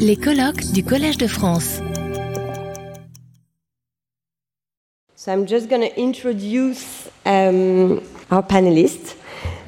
Les colloques du Collège de France. So I'm just going to introduce um, our panelists.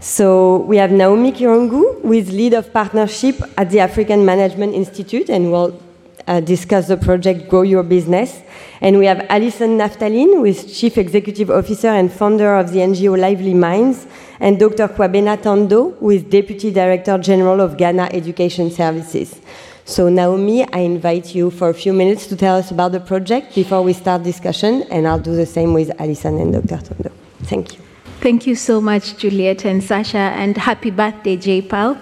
So we have Naomi Kirungu, who is lead of partnership at the African Management Institute, and will uh, discuss the project Grow Your Business. And we have Alison Naftalin, who is chief executive officer and founder of the NGO Lively Minds, and Dr. Kwabena Tandoh, who is deputy director general of Ghana Education Services. So Naomi, I invite you for a few minutes to tell us about the project before we start discussion, and I'll do the same with Alison and Dr. Tandoh. Thank you. Thank you so much, Juliet and Sasha, and happy birthday, J-PAL.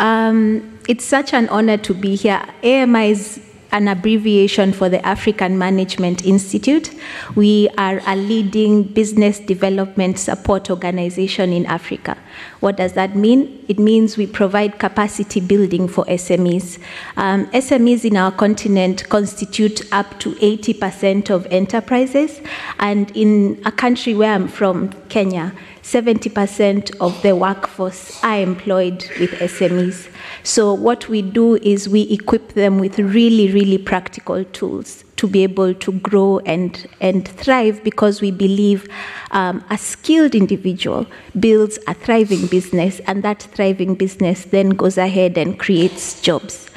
Um, it's such an honor to be here. AMI is an abbreviation for the African Management Institute. We are a leading business development support organization in Africa. What does that mean? It means we provide capacity building for SMEs. Um, SMEs in our continent constitute up to 80% of enterprises, and in a country where I'm from, Kenya, 70% of the workforce are employed with SMEs. So, what we do is we equip them with really, really practical tools to be able to grow and, and thrive because we believe um, a skilled individual builds a thriving business, and that thriving business then goes ahead and creates jobs.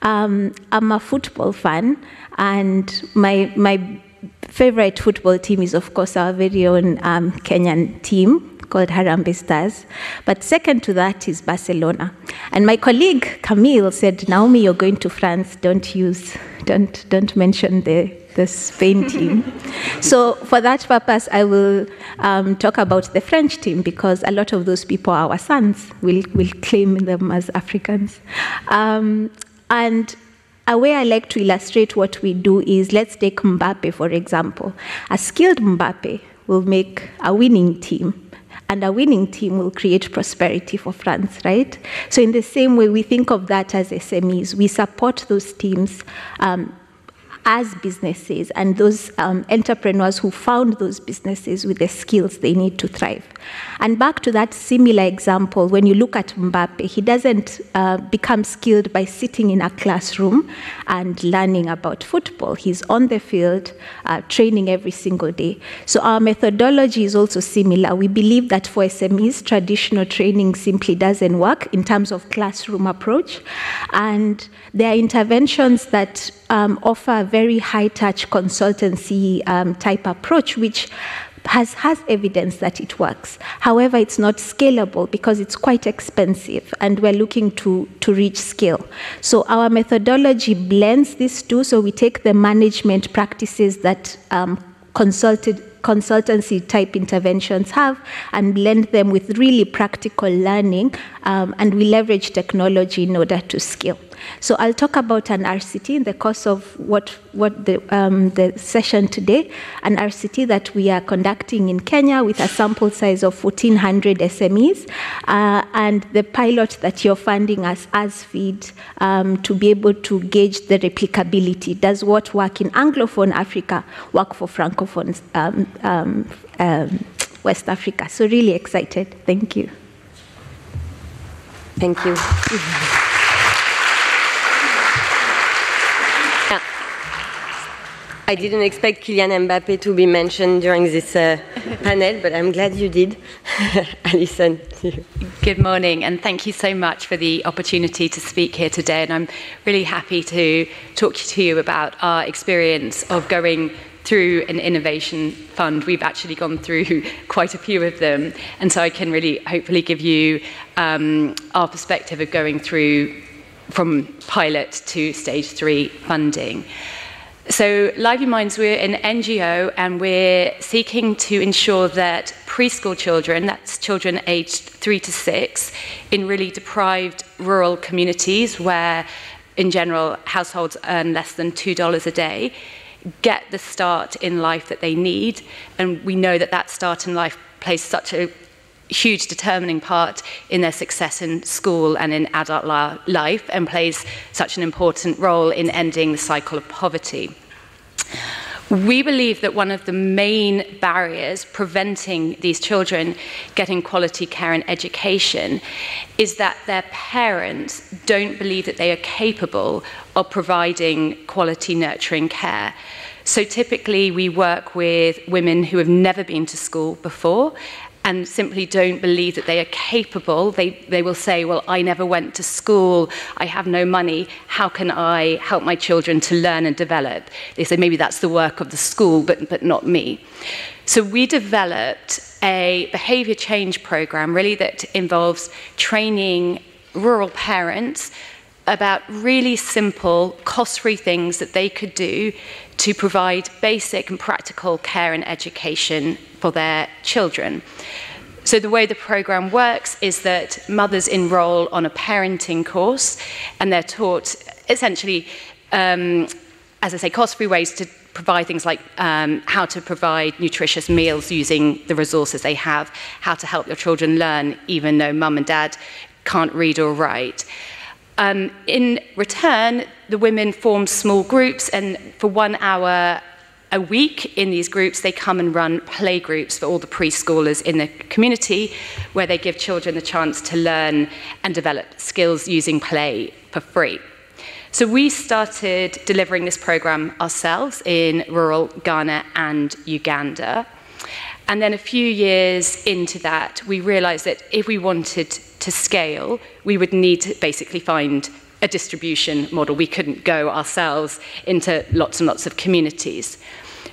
Um, I'm a football fan, and my, my favorite football team is, of course, our very own um, Kenyan team called Harambee Stars. But second to that is Barcelona. And my colleague Camille said, Naomi, you're going to France. Don't use, don't, don't mention the, the Spain team. so for that purpose, I will um, talk about the French team because a lot of those people are our sons. We'll, we'll claim them as Africans. Um, and a way I like to illustrate what we do is let's take Mbappe, for example. A skilled Mbappe will make a winning team and a winning team will create prosperity for France, right? So, in the same way, we think of that as SMEs. We support those teams. Um, as businesses and those um, entrepreneurs who found those businesses with the skills they need to thrive. And back to that similar example, when you look at Mbappe, he doesn't uh, become skilled by sitting in a classroom and learning about football. He's on the field, uh, training every single day. So our methodology is also similar. We believe that for SMEs, traditional training simply doesn't work in terms of classroom approach. And there are interventions that um, offer a very high touch consultancy um, type approach, which has, has evidence that it works. However, it's not scalable because it's quite expensive and we're looking to, to reach scale. So our methodology blends these two. So we take the management practices that um, consulted consultancy type interventions have and blend them with really practical learning um, and we leverage technology in order to scale. So I'll talk about an RCT in the course of what, what the, um, the session today, an RCT that we are conducting in Kenya with a sample size of 1,400 SMEs, uh, and the pilot that you're funding us as feed um, to be able to gauge the replicability. Does what work in Anglophone Africa work for Francophone um, um, um, West Africa? So really excited. Thank you. Thank you. I didn't expect Kylian Mbappe to be mentioned during this uh, panel, but I'm glad you did. Alison. Good morning, and thank you so much for the opportunity to speak here today. And I'm really happy to talk to you about our experience of going through an innovation fund. We've actually gone through quite a few of them, and so I can really hopefully give you um, our perspective of going through from pilot to stage three funding. So, Lively Minds, we're an NGO and we're seeking to ensure that preschool children, that's children aged three to six, in really deprived rural communities where, in general, households earn less than $2 a day, get the start in life that they need. And we know that that start in life plays such a huge determining part in their success in school and in adult la- life and plays such an important role in ending the cycle of poverty. We believe that one of the main barriers preventing these children getting quality care and education is that their parents don't believe that they are capable of providing quality nurturing care. So typically, we work with women who have never been to school before and simply don't believe that they are capable. They, they will say, Well, I never went to school, I have no money, how can I help my children to learn and develop? They say, Maybe that's the work of the school, but, but not me. So we developed a behavior change program really that involves training rural parents about really simple, cost free things that they could do to provide basic and practical care and education for their children. So, the way the program works is that mothers enroll on a parenting course and they're taught essentially, um, as I say, cost free ways to provide things like um, how to provide nutritious meals using the resources they have, how to help your children learn, even though mum and dad can't read or write. Um, in return, the women form small groups, and for one hour a week in these groups, they come and run play groups for all the preschoolers in the community, where they give children the chance to learn and develop skills using play for free. So we started delivering this program ourselves in rural Ghana and Uganda. And then a few years into that, we realized that if we wanted to scale, we would need to basically find a distribution model. We couldn't go ourselves into lots and lots of communities.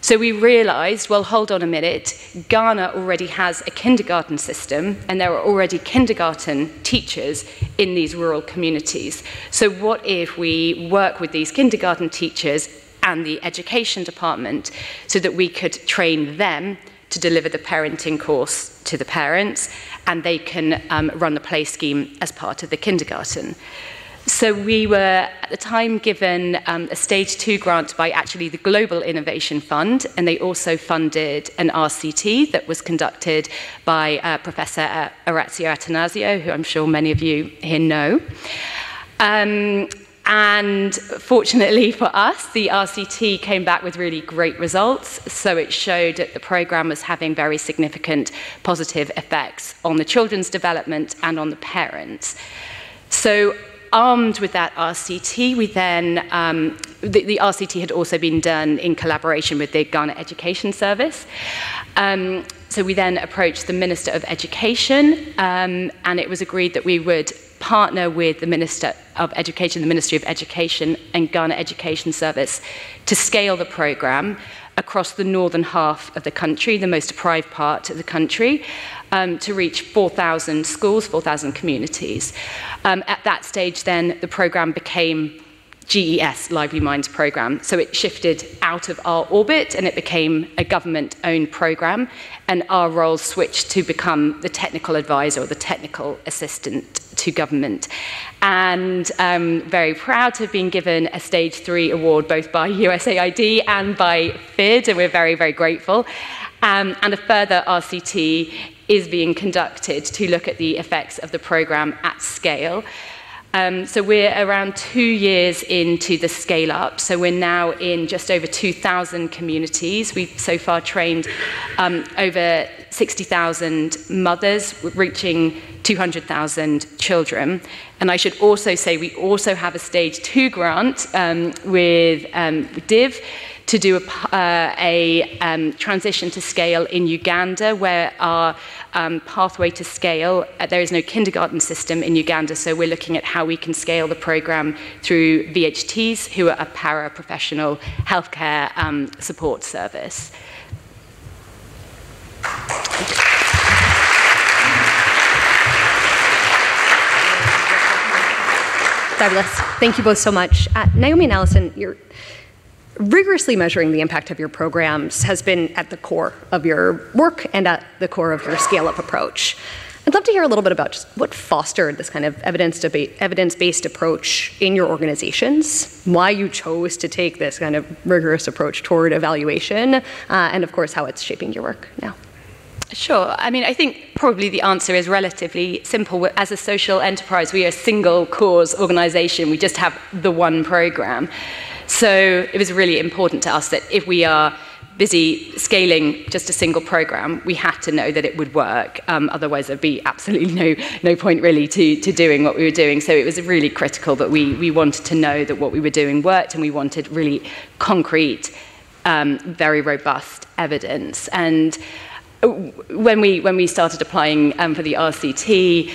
So we realized, well, hold on a minute, Ghana already has a kindergarten system, and there are already kindergarten teachers in these rural communities. So what if we work with these kindergarten teachers and the education department so that we could train them to deliver the parenting course to the parents, and they can um, run the play scheme as part of the kindergarten. So we were at the time given um, a stage two grant by actually the Global Innovation Fund, and they also funded an RCT that was conducted by uh, Professor uh, Orazio Atanasio, who I'm sure many of you here know. Um, and fortunately for us, the RCT came back with really great results. So it showed that the program was having very significant positive effects on the children's development and on the parents. So armed with that RCT, we then, um, the, the, RCT had also been done in collaboration with the Ghana Education Service. Um, so we then approached the Minister of Education, um, and it was agreed that we would partner with the Minister of Education, the Ministry of Education, and Ghana Education Service to scale the program across the northern half of the country, the most deprived part of the country, um, to reach 4,000 schools, 4,000 communities. Um, at that stage, then, the program became GES, Lively Minds program. So it shifted out of our orbit and it became a government owned program. And our role switched to become the technical advisor or the technical assistant to government. And I'm um, very proud to have been given a stage three award both by USAID and by FID, and we're very, very grateful. Um, and a further RCT is being conducted to look at the effects of the program at scale. Um, so we're around two years into the scale up. So we're now in just over 2,000 communities. We've so far trained um, over 60,000 mothers, reaching 200,000 children. And I should also say we also have a stage two grant um, with um, DIV to do a, uh, a um, transition to scale in Uganda, where our um, pathway to scale, uh, there is no kindergarten system in Uganda, so we're looking at how we can scale the program through VHTs, who are a para-professional healthcare um, support service. Fabulous. Thank you both so much. Uh, Naomi and Alison, you're rigorously measuring the impact of your programs has been at the core of your work and at the core of your scale up approach. I'd love to hear a little bit about just what fostered this kind of evidence based approach in your organizations, why you chose to take this kind of rigorous approach toward evaluation, uh, and of course, how it's shaping your work now. Sure. I mean, I think probably the answer is relatively simple. As a social enterprise, we are a single cause organization, we just have the one program. So it was really important to us that if we are busy scaling just a single program, we had to know that it would work. Um, otherwise, there'd be absolutely no, no point really to, to doing what we were doing. So it was really critical that we, we wanted to know that what we were doing worked and we wanted really concrete, um, very robust evidence. And when we, when we started applying um, for the RCT,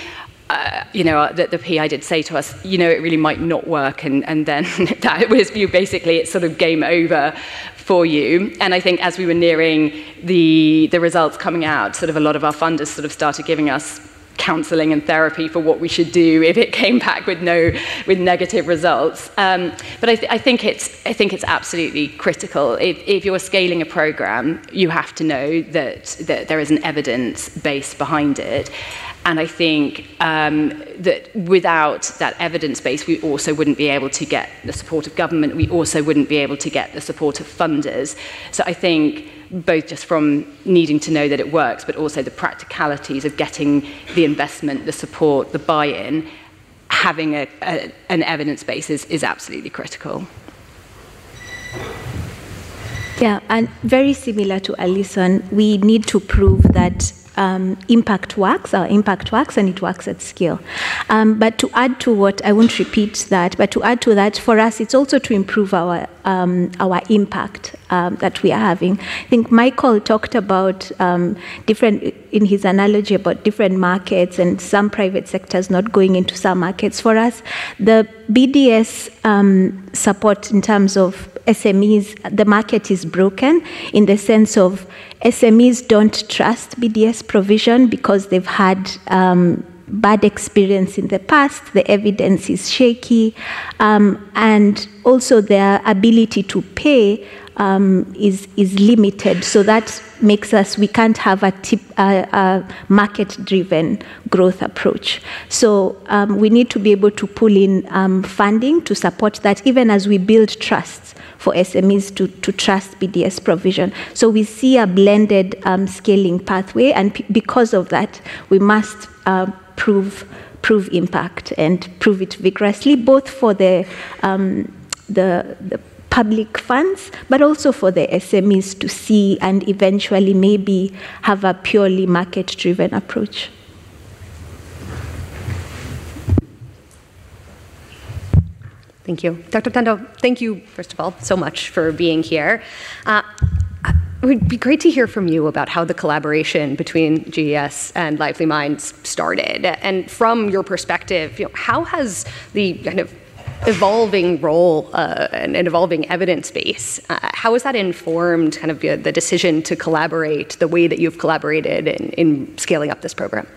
uh, you know, the, the PI did say to us, you know, it really might not work, and, and then that was you basically it's sort of game over for you. And I think as we were nearing the the results coming out, sort of a lot of our funders sort of started giving us counseling and therapy for what we should do if it came back with no with negative results. Um, but I, th- I, think it's I think it's absolutely critical. If, if, you're scaling a program, you have to know that, that there is an evidence base behind it. And I think um, that without that evidence base, we also wouldn't be able to get the support of government. We also wouldn't be able to get the support of funders. So I think both just from needing to know that it works, but also the practicalities of getting the investment, the support, the buy in, having a, a, an evidence base is, is absolutely critical. Yeah, and very similar to Alison, we need to prove that um, impact works, our impact works, and it works at scale. Um, but to add to what, I won't repeat that, but to add to that, for us, it's also to improve our, um, our impact um, that we are having. I think Michael talked about um, different, in his analogy about different markets and some private sectors not going into some markets. For us, the BDS um, support in terms of SMEs, the market is broken in the sense of SMEs don't trust BDS provision because they've had um, bad experience in the past, the evidence is shaky, um, and also their ability to pay um, is, is limited. So that makes us, we can't have a, tip, a market driven growth approach. So um, we need to be able to pull in um, funding to support that, even as we build trusts for SMEs to, to trust BDS provision. So we see a blended um, scaling pathway, and p- because of that, we must uh, prove prove impact and prove it vigorously, both for the um, the, the public funds, but also for the SMEs to see and eventually maybe have a purely market driven approach. Thank you. Dr. Tandoh, thank you, first of all, so much for being here. Uh, it would be great to hear from you about how the collaboration between GES and Lively Minds started. And from your perspective, you know, how has the kind of evolving role uh, and, and, evolving evidence base, uh, how has that informed kind of uh, the decision to collaborate, the way that you've collaborated in, in, scaling up this program?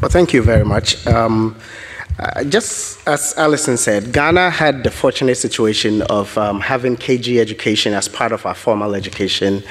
Well, thank you very much. Um, uh, just as Alison said, Ghana had the fortunate situation of um, having KG education as part of our formal education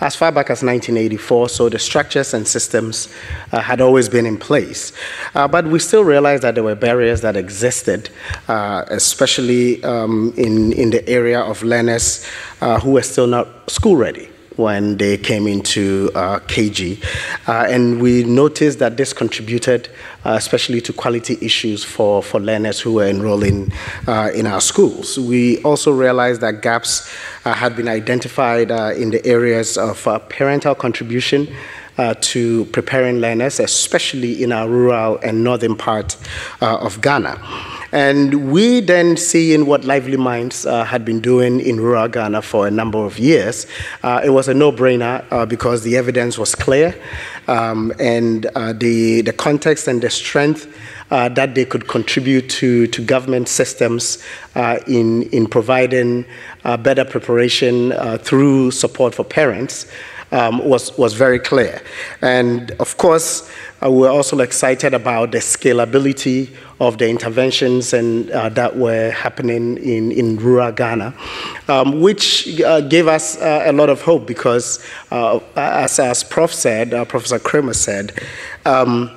as far back as 1984, so the structures and systems uh, had always been in place. Uh, but we still realized that there were barriers that existed, uh, especially um, in, in the area of learners uh, who were still not school ready when they came into uh, KG. Uh, and we noticed that this contributed uh, especially to quality issues for, for learners who were enrolling uh, in our schools. We also realized that gaps uh, had been identified uh, in the areas of parental contribution. Uh, to preparing learners, especially in our rural and northern part uh, of Ghana. And we then seeing what Lively Minds uh, had been doing in rural Ghana for a number of years, uh, it was a no-brainer uh, because the evidence was clear um, and uh, the, the context and the strength uh, that they could contribute to, to government systems uh, in, in providing better preparation through support for parents um, was, was very clear. And of course, uh, we're also excited about the scalability of the interventions and uh, that were happening in, in rural Ghana, um, which uh, gave us uh, a lot of hope because, uh, as, as Prof said, uh, Professor Kremer said, um,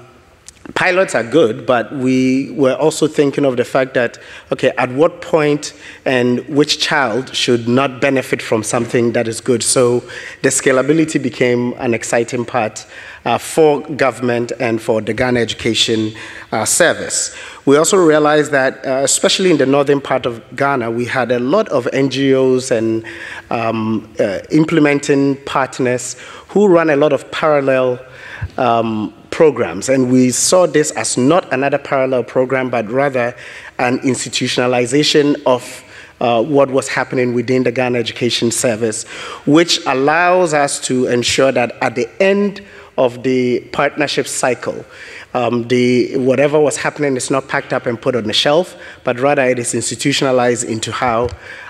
pilots are good, but we were also thinking of the fact that, okay, at what point and which child should not benefit from something that is good? So the scalability became an exciting part uh, for government and for the Ghana Education uh, Service. We also realized that, uh, especially in the northern part of Ghana, we had a lot of NGOs and um, uh, implementing partners who run a lot of parallel um, programs. And we saw this as not another parallel program, but rather an institutionalization of uh, what was happening within the Ghana Education Service, which allows us to ensure that at the end of the partnership cycle, um, the, whatever was happening is not packed up and put on the shelf, but rather it is institutionalized into how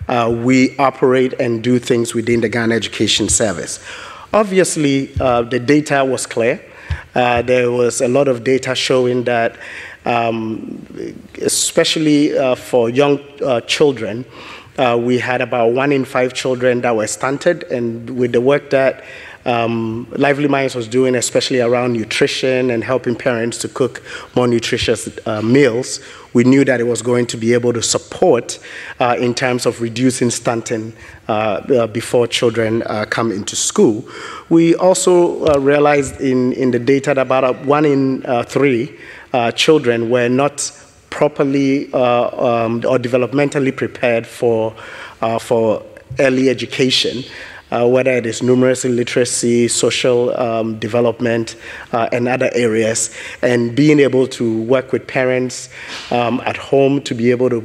uh, we operate and do things within the Ghana Education Service. Obviously, uh, the data was clear. Uh, there was a lot of data showing that, um, especially uh, for young uh, children, uh, we had about one in five children that were stunted, and with the work that um, Lively Minds was doing, especially around nutrition and helping parents to cook more nutritious uh, meals, we knew that it was going to be able to support uh, in terms of reducing stunting uh, uh before children uh, come into school. We also uh, realized in, in the data that about one in three children were not properly um, or developmentally prepared for, for early education uh, whether it is numeracy, literacy, social um, development, uh, and other areas, and being able to work with parents um, at home to be able to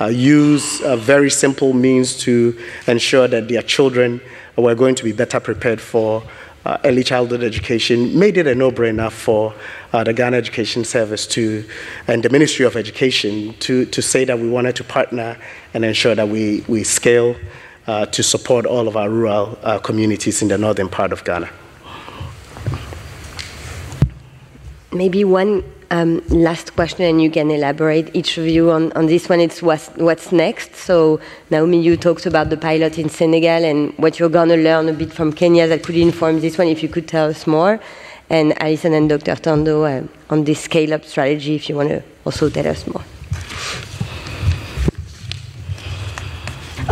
uh, use very simple means to ensure that their children were going to be better prepared for uh, early childhood education made it a no-brainer for uh, the Ghana Education Service to, and the Ministry of Education to, to say that we wanted to partner and ensure that we, we scale uh, to support all of our rural uh, communities in the northern part of Ghana. Maybe one um, last question, and you can elaborate each of you on, on this one. It's what's, what's next. So, Naomi, you talked about the pilot in Senegal and what you're going to learn a bit from Kenya that could inform this one, if you could tell us more. And Alison and Dr. Tandoh uh, on this scale up strategy, if you want to also tell us more.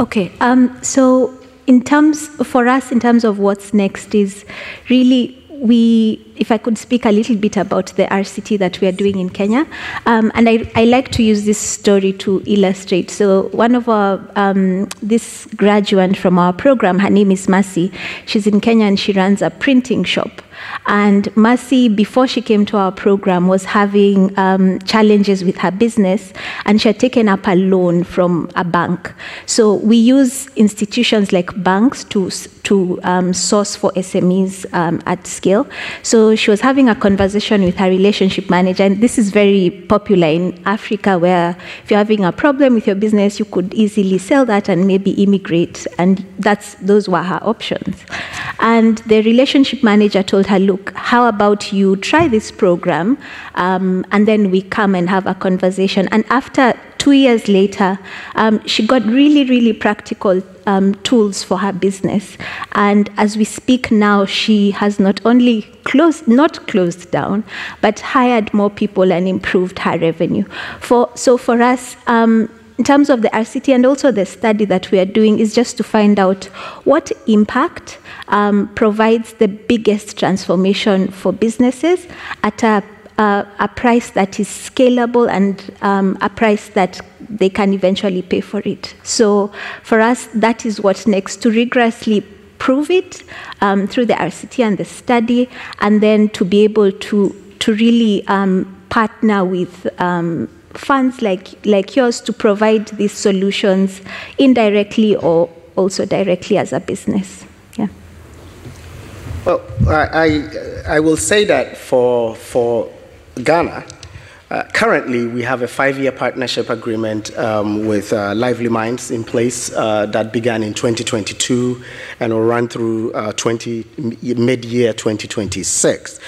Okay, um, so in terms for us, in terms of what's next, is really we, if I could speak a little bit about the RCT that we are doing in Kenya, um, and I, I, like to use this story to illustrate. So one of our, um, this graduate from our program, her name is Mercy. She's in Kenya and she runs a printing shop. And Mercy, before she came to our program, was having um, challenges with her business, and she had taken up a loan from a bank. So we use institutions like banks to to um, source for SMEs um, at scale. So she was having a conversation with her relationship manager, and this is very popular in Africa, where if you're having a problem with your business, you could easily sell that and maybe immigrate, and that's those were her options. And the relationship manager told her, "Look, how about you try this program, um, and then we come and have a conversation." And after two years later, um, she got really, really practical um, tools for her business. And as we speak now, she has not only closed, not closed down, but hired more people and improved her revenue. For, so for us, um, in terms of the RCT and also the study that we are doing is just to find out what impact um, provides the biggest transformation for businesses at a uh, a price that is scalable and um, a price that they can eventually pay for it. So for us, that is what's next to rigorously prove it um, through the RCT and the study, and then to be able to to really um, partner with. Funds like, like yours to provide these solutions indirectly or also directly as a business. Yeah. Well, I, I, I will say that for, for Ghana, uh, currently, we have a five-year partnership agreement um, with uh, Lively Minds in place uh, that began in 2022 and will run through uh, 20, mid-year 2026.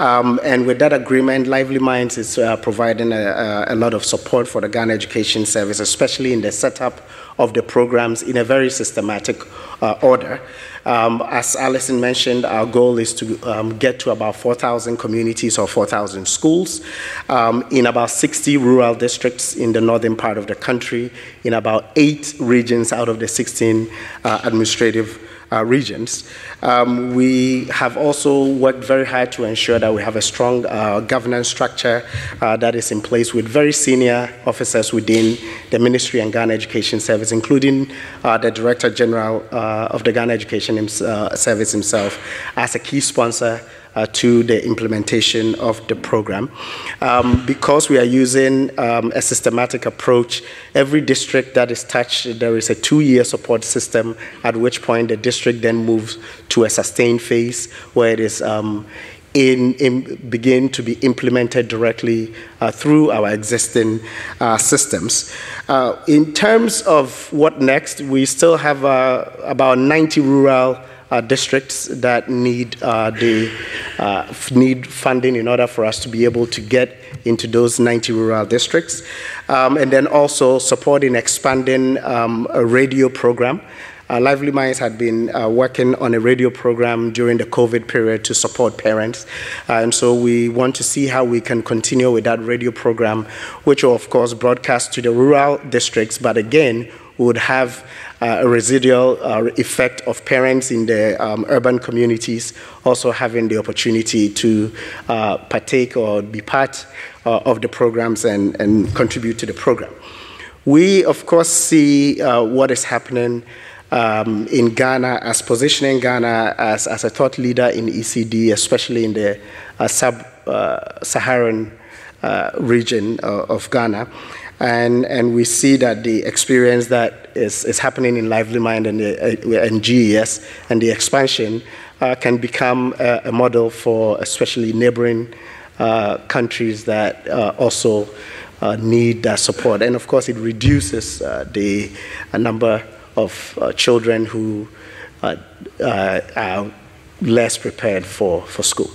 Um, and with that agreement, Lively Minds is uh, providing a, a, lot of support for the Ghana Education Service, especially in the setup of the programs in a very systematic uh, order. Um, as Alison mentioned, our goal is to um, get to about 4,000 communities or 4,000 schools um, in about 60 rural districts in the northern part of the country, in about eight regions out of the 16 uh, administrative uh, regions. Um, we have also worked very hard to ensure that we have a strong uh, governance structure uh, that is in place with very senior officers within the Ministry and Ghana Education Service, including uh, the Director General uh, of the Ghana Education uh, Service himself as a key sponsor uh, to the implementation of the program. Um, because we are using um, a systematic approach, every district that is touched, there is a two year support system, at which point the district then moves to a sustained phase where it is. Um, in, in, begin to be implemented directly uh, through our existing uh, systems. Uh, in terms of what next, we still have uh, about 90 rural districts that need uh, the uh, need funding in order for us to be able to get into those 90 rural districts, um, and then also supporting expanding um, a radio program. Uh, Lively Minds had been uh, working on a radio program during the COVID period to support parents. Uh, and so we want to see how we can continue with that radio program, which will, of course, broadcast to the rural districts, but again, would have uh, a residual uh, effect of parents in the um, urban communities also having the opportunity to uh, partake or be part uh, of the programs and, and contribute to the program. We, of course, see uh, what is happening um, in Ghana as positioning Ghana as, as a thought leader in ECD, especially in the uh, sub Saharan region of Ghana. And, and we see that the experience that is, is happening in Lively Mind and, uh, and GES and the expansion uh, can become a, a, model for especially neighboring uh, countries that uh, also uh, need that support. And of course, it reduces uh, the number of children who are less prepared for, for school.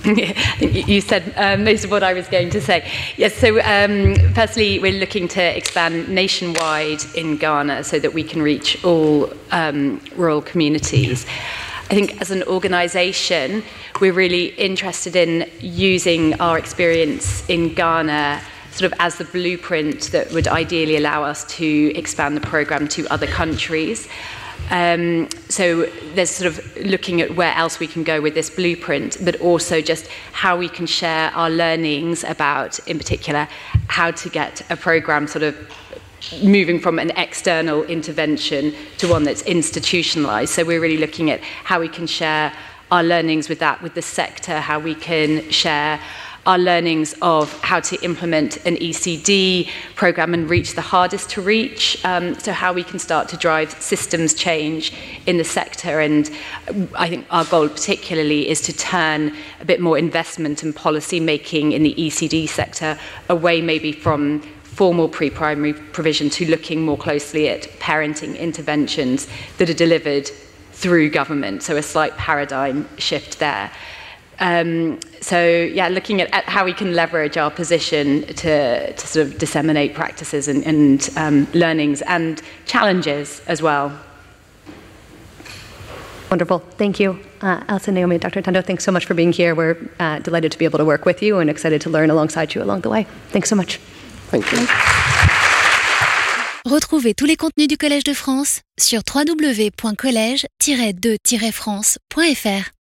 you said um, most of what I was going to say. Yes, so um, firstly, we're looking to expand nationwide in Ghana so that we can reach all um, rural communities. I think as an organization, we're really interested in using our experience in Ghana sort of as the blueprint that would ideally allow us to expand the program to other countries. Um, so there's sort of looking at where else we can go with this blueprint, but also just how we can share our learnings about, in particular, how to get a program sort of moving from an external intervention to one that's institutionalized. So we're really looking at how we can share our learnings with that, with the sector, how we can share our learnings of how to implement an ECD program and reach the hardest to reach. Um, so, how we can start to drive systems change in the sector. And I think our goal, particularly, is to turn a bit more investment and policy making in the ECD sector away maybe from formal pre-primary provision to looking more closely at parenting interventions that are delivered through government. So a slight paradigm shift there. Um, so yeah, looking at, at, how we can leverage our position to, to sort of disseminate practices and, and um, learnings and challenges as well. Wonderful. Thank you. Uh, Alison, Naomi, Dr. Tandoh, thanks so much for being here. We're uh, delighted to be able to work with you and excited to learn alongside you along the way. Thanks so much. Thank you. Retrouvez tous les contenus du Collège de France sur www.college-de-france.fr.